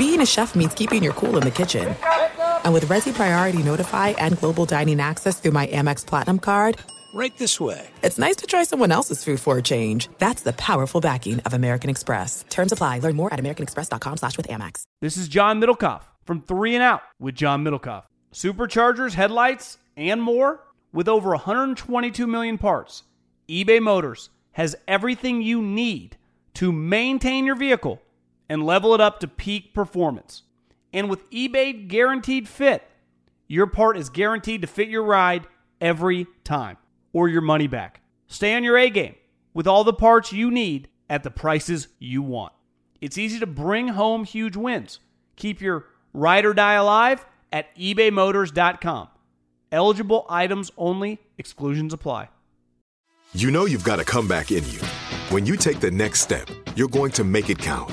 being a chef means keeping your cool in the kitchen. And with Resy Priority Notify and Global Dining Access through my Amex Platinum card, Right this way. it's nice to try someone else's food for a change. That's the powerful backing of American Express. Terms apply. Learn more at americanexpress.com slash with Amex. This is John Middlekauff from Three and Out with John Middlekauff. Superchargers, headlights, and more. With over 122 million parts, eBay Motors has everything you need to maintain your vehicle and level it up to peak performance. And with eBay Guaranteed Fit, your part is guaranteed to fit your ride every time or your money back. Stay on your A game with all the parts you need at the prices you want. It's easy to bring home huge wins. Keep your ride or die alive at ebaymotors.com. Eligible items only, exclusions apply. You know you've got a comeback in you. When you take the next step, you're going to make it count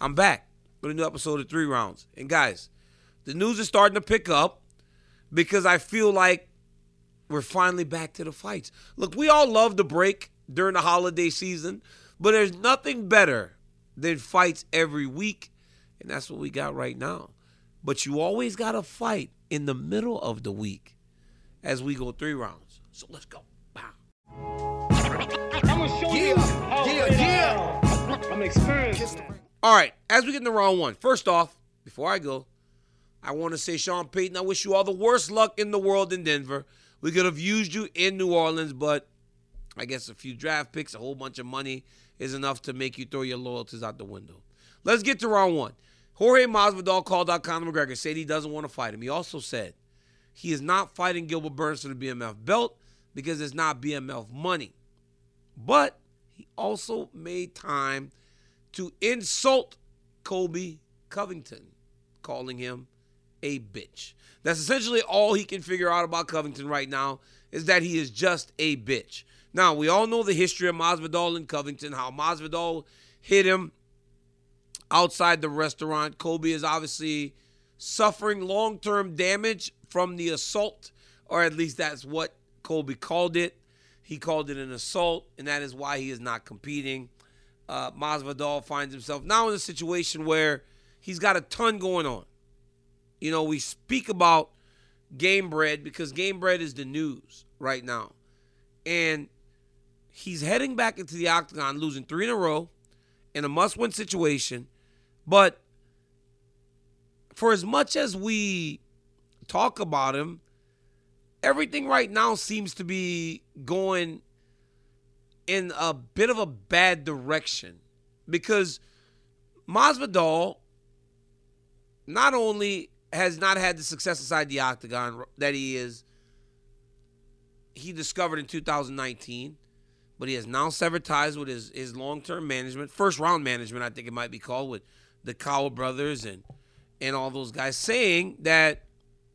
I'm back with a new episode of Three Rounds. And guys, the news is starting to pick up because I feel like we're finally back to the fights. Look, we all love the break during the holiday season, but there's nothing better than fights every week. And that's what we got right now. But you always got to fight in the middle of the week as we go three rounds. So let's go. Bow. Yeah, yeah, yeah. I'm experienced. All right, as we get in the round one, first off, before I go, I want to say, Sean Payton, I wish you all the worst luck in the world in Denver. We could have used you in New Orleans, but I guess a few draft picks, a whole bunch of money is enough to make you throw your loyalties out the window. Let's get to round one. Jorge Masvidal called out Conor McGregor, said he doesn't want to fight him. He also said he is not fighting Gilbert Burns for the BMF belt because it's not BMF money. But he also made time to insult Colby Covington, calling him a bitch. That's essentially all he can figure out about Covington right now is that he is just a bitch. Now, we all know the history of Masvidal and Covington, how Masvidal hit him outside the restaurant. Colby is obviously suffering long-term damage from the assault, or at least that's what Colby called it. He called it an assault, and that is why he is not competing. Uh, Masvidal finds himself now in a situation where he's got a ton going on. You know, we speak about Gamebred because Gamebred is the news right now. And he's heading back into the octagon, losing three in a row in a must win situation. But for as much as we talk about him, everything right now seems to be going in a bit of a bad direction. Because Masvidal not only has not had the success inside the octagon that he is he discovered in 2019 but he has now severed ties with his, his long-term management first round management i think it might be called with the Kawa brothers and and all those guys saying that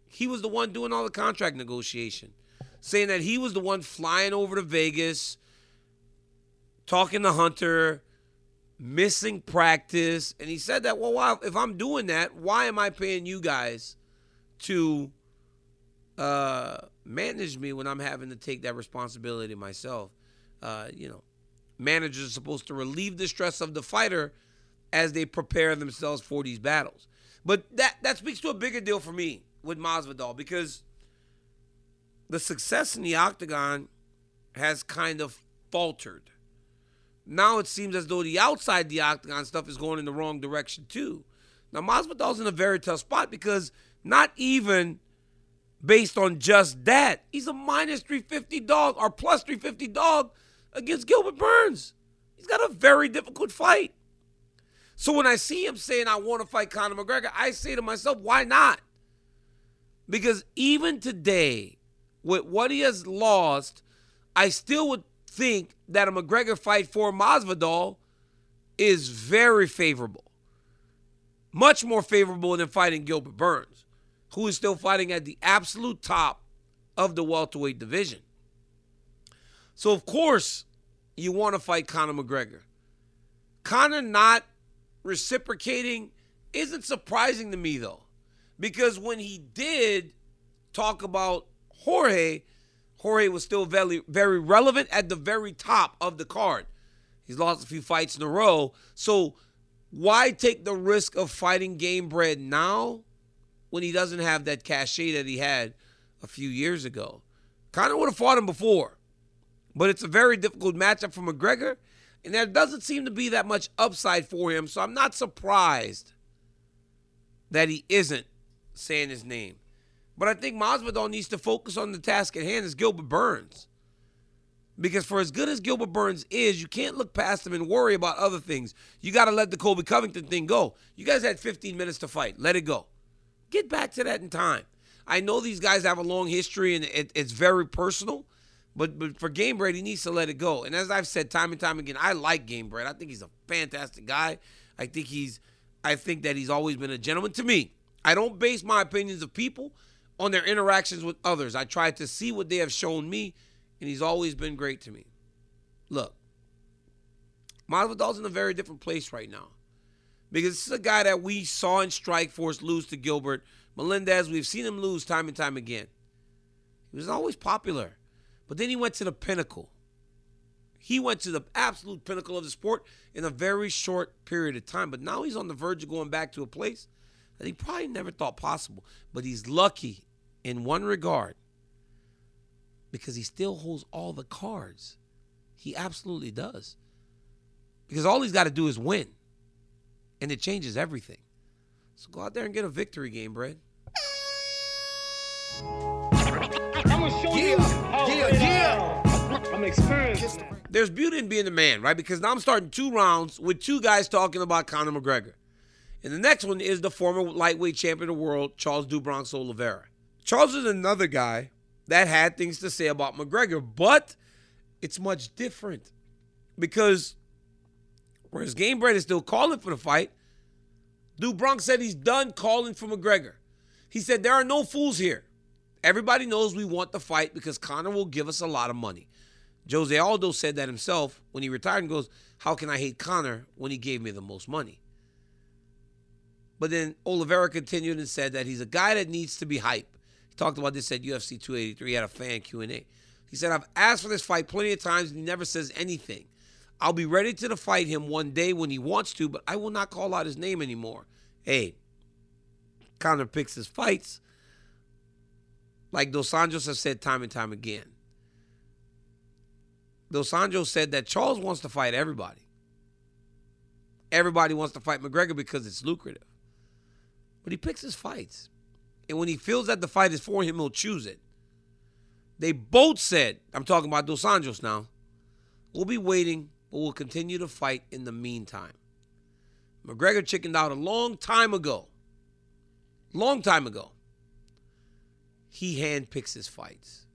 he was the one doing all the contract negotiation saying that he was the one flying over to vegas talking to hunter missing practice. And he said that well why, if i'm doing that why am i paying you guys to uh, manage me when i'm having to take that responsibility myself? Uh, you know managers are supposed to relieve the stress of the fighter as they prepare themselves for these battles. But that that speaks to a bigger deal for me with Masvidal because the success in the octagon has kind of faltered now it seems as though the outside the octagon stuff is going in the wrong direction too. Now Masvidal's in a very tough spot because not even based on just that, he's a minus 350 dog or plus 350 dog against Gilbert Burns. He's got a very difficult fight. So when I see him saying I want to fight Conor McGregor, I say to myself, why not? Because even today, with what he has lost, I still would think that a McGregor fight for Masvidal is very favorable. Much more favorable than fighting Gilbert Burns, who is still fighting at the absolute top of the welterweight division. So, of course, you want to fight Conor McGregor. Conor not reciprocating isn't surprising to me, though, because when he did talk about Jorge, Jorge was still very, very relevant at the very top of the card. He's lost a few fights in a row. So, why take the risk of fighting Gamebred now when he doesn't have that cachet that he had a few years ago? Conor would have fought him before, but it's a very difficult matchup for McGregor, and there doesn't seem to be that much upside for him. So I'm not surprised that he isn't saying his name. But I think Masvidal needs to focus on the task at hand is Gilbert Burns. Because for as good as Gilbert Burns is, you can't look past him and worry about other things. You got to let the Colby Covington thing go. You guys had 15 minutes to fight. Let it go. Get back to that in time. I know these guys have a long history and it, it's very personal, but, but for Gamebred, he needs to let it go. And as I've said time and time again, I like Game Gamebred. I think he's a fantastic guy. I think he's, I think that he's always been a gentleman to me. I don't base my opinions of people on their interactions with others. I try to see what they have shown me and he's always been great to me. Look, Masvidal's in a very different place right now because this is a guy that we saw in Strikeforce lose to Gilbert Melendez. We've seen him lose time and time again. He was always popular, but then he went to the pinnacle. He went to the absolute pinnacle of the sport in a very short period of time, but now he's on the verge of going back to a place that he probably never thought possible. But he's lucky in one regard because he still holds all the cards. He absolutely does. Because all he's got to do is win. And it changes everything. So go out there and get a victory Gamebred. I'm gonna show you how yeah, yeah. I'm experienced. There's beauty in being a man, right? Because now I'm starting two rounds with two guys talking about Conor McGregor. And the next one is the former lightweight champion of the world, Charles do Bronx Oliveira. Charles is another guy that had things to say about McGregor, but it's much different because whereas Gamebred is still calling for the fight, do Bronx said he's done calling for McGregor. He said there are no fools here. Everybody knows we want the fight because Conor will give us a lot of money. Jose Aldo said that himself when he retired and goes, How can I hate Conor when he gave me the most money? But then Oliveira continued and said that he's a guy that needs to be hyped He talked about this at UFC 283. He had a fan Q&A. He said, I've asked for this fight plenty of times and he never says anything. I'll be ready to fight him one day when he wants to, but I will not call out his name anymore. Hey, Conor picks his fights. Like Dos Anjos has said time and time again. Dos Anjos said that Charles wants to fight everybody. Everybody wants to fight McGregor because it's lucrative. But he picks his fights. And when he feels that the fight is for him, he'll choose it. They both said, I'm talking about Dos Anjos now, we'll be waiting, but we'll continue to fight in the meantime. McGregor chickened out a long time ago. Long time ago. He handpicks his fights.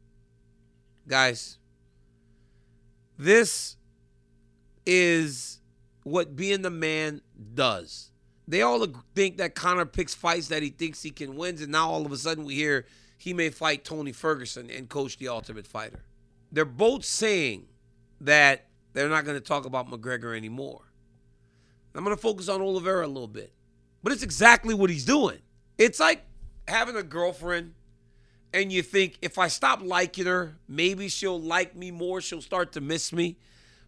Guys, this is what being the man does they all think that Conor picks fights that he thinks he can win, and now all of a sudden we hear he may fight Tony Ferguson and coach the Ultimate Fighter. They're both saying that they're not going to talk about McGregor anymore. I'm going to focus on Oliveira a little bit, but it's exactly what he's doing. It's like having a girlfriend and you think if I stop liking her, maybe she'll like me more, she'll start to miss me.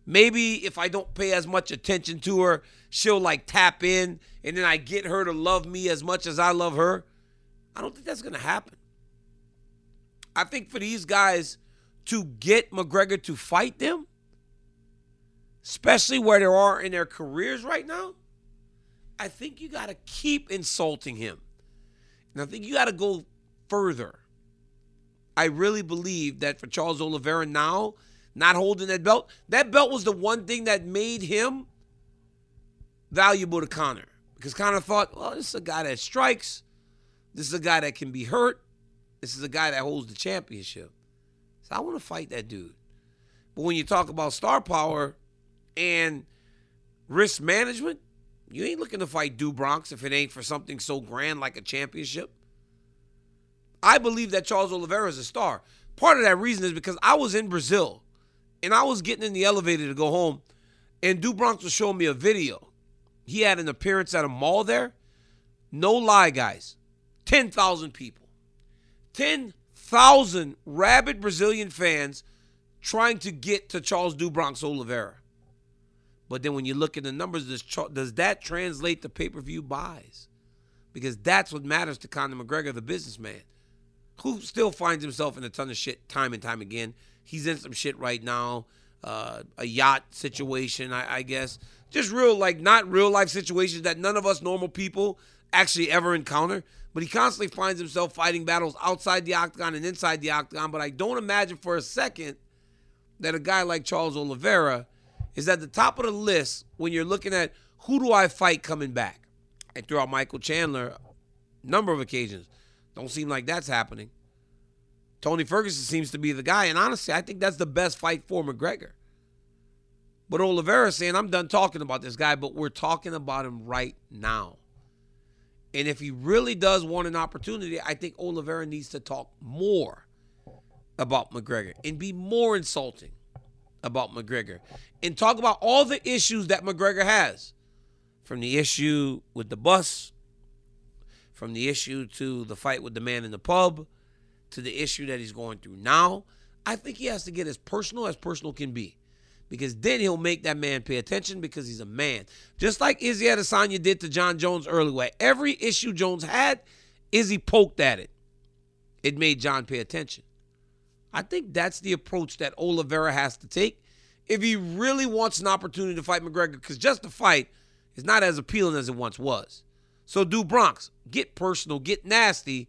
Maybe if I don't pay as much attention to her, she'll like tap in and then I get her to love me as much as I love her. I don't think that's going to happen. I think for these guys to get McGregor to fight them, especially where they are in their careers right now, I think you got to keep insulting him. And I think you got to go further. I really believe that for Charles Oliveira now, not holding that belt. That belt was the one thing that made him valuable to Conor. Because Conor thought, well, this is a guy that strikes. This is a guy that can be hurt. This is a guy that holds the championship. So I want to fight that dude. But when you talk about star power and risk management, you ain't looking to fight Do Bronx if it ain't for something so grand like a championship. I believe that Charles Oliveira is a star. Part of that reason is because I was in Brazil and I was getting in the elevator to go home, and Do Bronx was showing me a video. He had an appearance at a mall there. No lie, guys. 10,000 people. 10,000 rabid Brazilian fans trying to get to Charles Do Bronx Oliveira. But then when you look at the numbers, does, does that translate to pay per view buys? Because that's what matters to Conor McGregor, the businessman, who still finds himself in a ton of shit time and time again. He's in some shit right now, uh, a yacht situation, I, I guess. Just real, like, not real life situations that none of us normal people actually ever encounter. But he constantly finds himself fighting battles outside the octagon and inside the octagon. But I don't imagine for a second that a guy like Charles Oliveira is at the top of the list when you're looking at who do I fight coming back. And throughout Michael Chandler number of occasions. Don't seem like that's happening. Tony Ferguson seems to be the guy, and honestly, I think that's the best fight for McGregor. But Oliveira saying, I'm done talking about this guy, but we're talking about him right now. And if he really does want an opportunity, I think Oliveira needs to talk more about McGregor and be more insulting about McGregor and talk about all the issues that McGregor has from the issue with the bus, from the issue to the fight with the man in the pub, to the issue that he's going through now. I think he has to get as personal as personal can be because then he'll make that man pay attention because he's a man. Just like Izzy Adesanya did to Jon Jones earlier. Every issue Jones had, Izzy poked at it. It made Jon pay attention. I think that's the approach that Oliveira has to take if he really wants an opportunity to fight McGregor, because just the fight is not as appealing as it once was. So do Bronx. Get personal, get nasty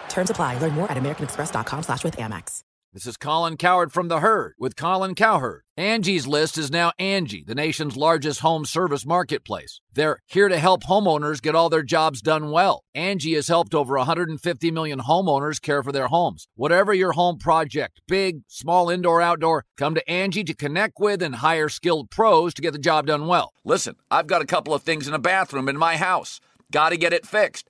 Terms apply. Learn more at americanexpress.com slash with Amex. This is Colin Cowherd from The Herd with Colin Cowherd. Angie's List is now Angie, the nation's largest home service marketplace. They're here to help homeowners get all their jobs done well. Angie has helped over 150 million homeowners care for their homes. Whatever your home project, big, small, indoor, outdoor, come to Angie to connect with and hire skilled pros to get the job done well. Listen, I've got a couple of things in a bathroom in my house. Got to get it fixed.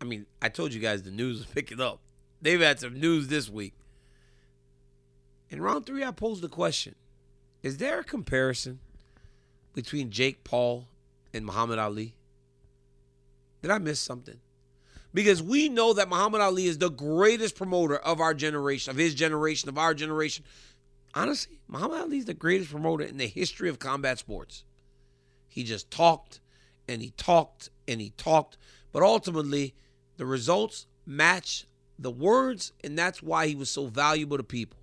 I mean, I told you guys the news was picking up. They've had some news this week. In round three, I posed the question Is there a comparison between Jake Paul and Muhammad Ali? Did I miss something? Because we know that Muhammad Ali is the greatest promoter of our generation, of his generation, of our generation. Honestly, Muhammad Ali is the greatest promoter in the history of combat sports. He just talked and he talked and he talked, but ultimately the results match the words, and that's why he was so valuable to people.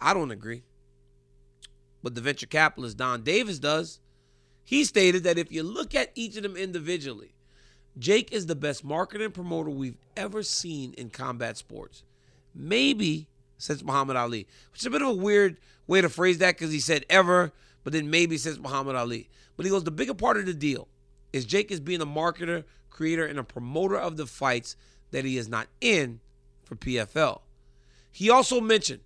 I don't agree. But the venture capitalist Donn Davis does. He stated that if you look at each of them individually, Jake is the best marketer and promoter we've ever seen in combat sports. Maybe since Muhammad Ali, which is a bit of a weird way to phrase that because he said ever, but then maybe since Muhammad Ali. But he goes, the bigger part of the deal is Jake is being a marketer, creator, and a promoter of the fights that he is not in for PFL. He also mentioned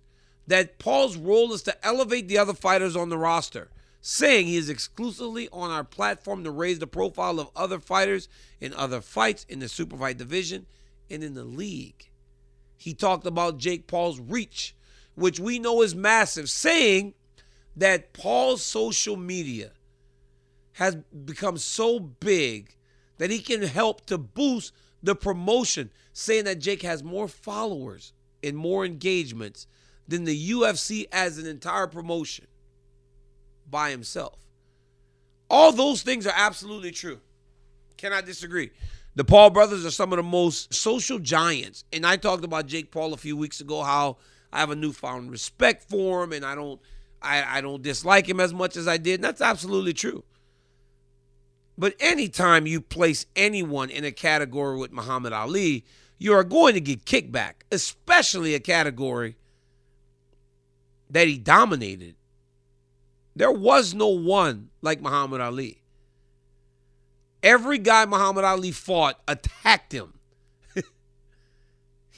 that Paul's role is to elevate the other fighters on the roster, saying he is exclusively on our platform to raise the profile of other fighters in other fights in the super fight division and in the league. He talked about Jake Paul's reach, which we know is massive, saying that Paul's social media has become so big that he can help to boost the promotion, saying that Jake has more followers and more engagements than the UFC as an entire promotion by himself. All those things are absolutely true. Cannot disagree. The Paul brothers are some of the most social giants. And I talked about Jake Paul a few weeks ago, how I have a newfound respect for him and I don't I, I don't dislike him as much as I did. And that's absolutely true. But anytime you place anyone in a category with Muhammad Ali, you are going to get kickback, especially a category that he dominated. There was no one like Muhammad Ali. Every guy Muhammad Ali fought attacked him.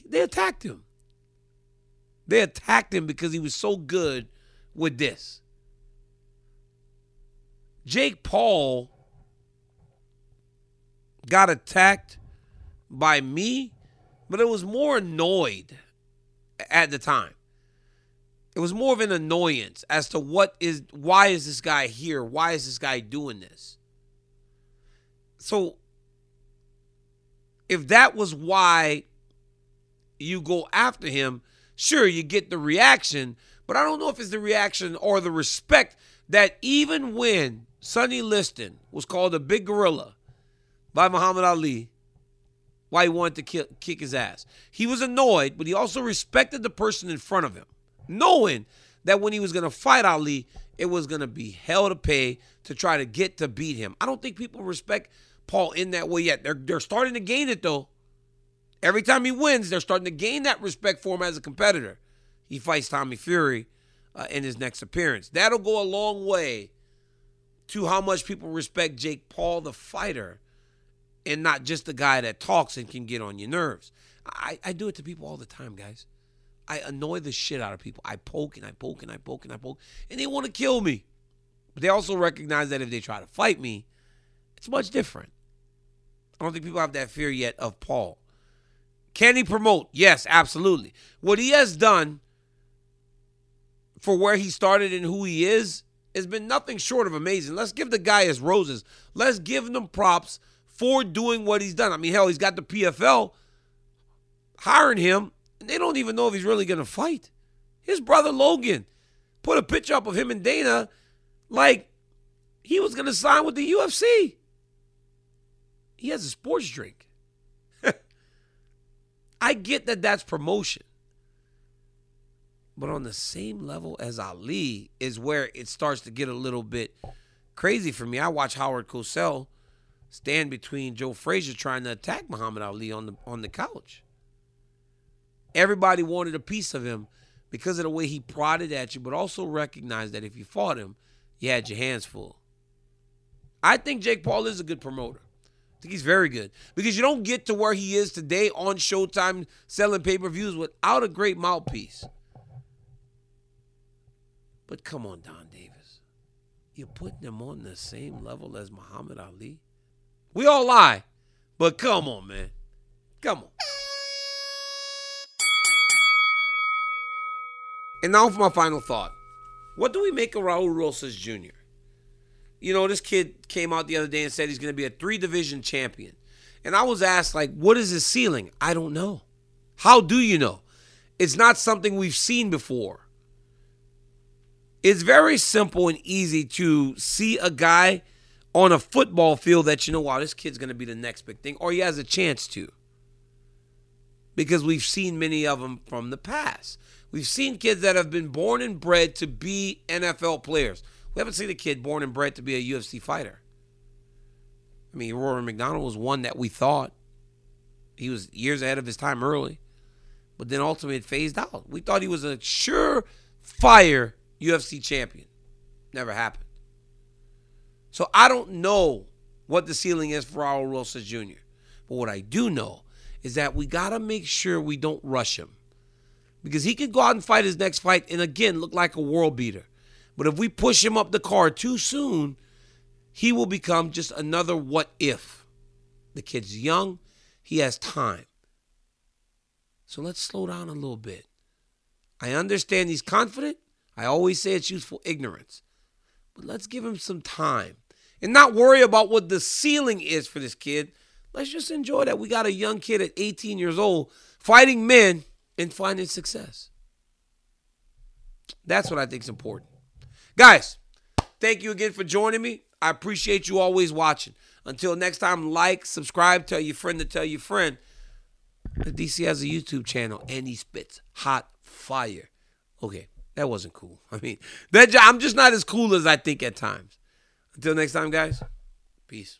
they attacked him. They attacked him because he was so good with this. Jake Paul got attacked by me, but it was more annoyed at the time. It was more of an annoyance as to what is why is this guy here? Why is this guy doing this? So if that was why you go after him, sure you get the reaction, but I don't know if it's the reaction or the respect that even when Sonny Liston was called a big gorilla by Muhammad Ali, why he wanted to kick, kick his ass. He was annoyed, but he also respected the person in front of him, knowing that when he was going to fight Ali, it was going to be hell to pay to try to get to beat him. I don't think people respect Paul in that way yet. They're they're starting to gain it though. Every time he wins, they're starting to gain that respect for him as a competitor. He fights Tommy Fury uh, in his next appearance. That'll go a long way to how much people respect Jake Paul, the fighter, and not just the guy that talks and can get on your nerves. I, I do it to people all the time, guys. I annoy the shit out of people. I poke and I poke and I poke and I poke, and they want to kill me. But they also recognize that if they try to fight me, it's much different. I don't think people have that fear yet of Paul. Can he promote? Yes, absolutely. What he has done for where he started and who he is has been nothing short of amazing. Let's give the guy his roses. Let's give him props for doing what he's done. I mean, hell, he's got the PFL hiring him, and they don't even know if he's really going to fight. His brother Logan put a picture up of him and Dana like he was going to sign with the UFC. He has a sports drink. I get that that's promotion. But on the same level as Ali is where it starts to get a little bit crazy for me. I watch Howard Cosell stand between Joe Frazier trying to attack Muhammad Ali on the on the couch. Everybody wanted a piece of him because of the way he prodded at you, but also recognized that if you fought him, you had your hands full. I think Jake Paul is a good promoter. I think he's very good because you don't get to where he is today on Showtime selling pay per views without a great mouthpiece. But come on, Donn Davis. You're putting him on the same level as Muhammad Ali? We all lie, but come on, man. Come on. And now for my final thought. What do we make of Raul Rosas Jr.? You know, this kid came out the other day and said he's going to be a three division champion. And I was asked, like, what is his ceiling? I don't know. How do you know? It's not something we've seen before. It's very simple and easy to see a guy on a football field that you know, wow, this kid's going to be the next big thing, or he has a chance to. Because we've seen many of them from the past. We've seen kids that have been born and bred to be NFL players. We haven't seen a kid born and bred to be a UFC fighter. I mean, Rory MacDonald was one that we thought he was years ahead of his time early, but then ultimately it phased out. We thought he was a surefire UFC champion. Never happened. So I don't know what the ceiling is for Raul Rosas Jr. But what I do know is that we got to make sure we don't rush him. Because he could go out and fight his next fight and again look like a world beater. But if we push him up the card too soon, he will become just another what if. The kid's young, he has time. So let's slow down a little bit. I understand he's confident. I always say it's useful ignorance. But let's give him some time and not worry about what the ceiling is for this kid. Let's just enjoy that we got a young kid at 18 years old fighting men and finding success. That's what I think is important. Guys, thank you again for joining me. I appreciate you always watching. Until next time, like, subscribe, tell your friend to tell your friend. The DC has a YouTube channel and he spits hot fire. Okay, that wasn't cool. I mean, that I'm just not as cool as I think at times. Until next time, guys. Peace.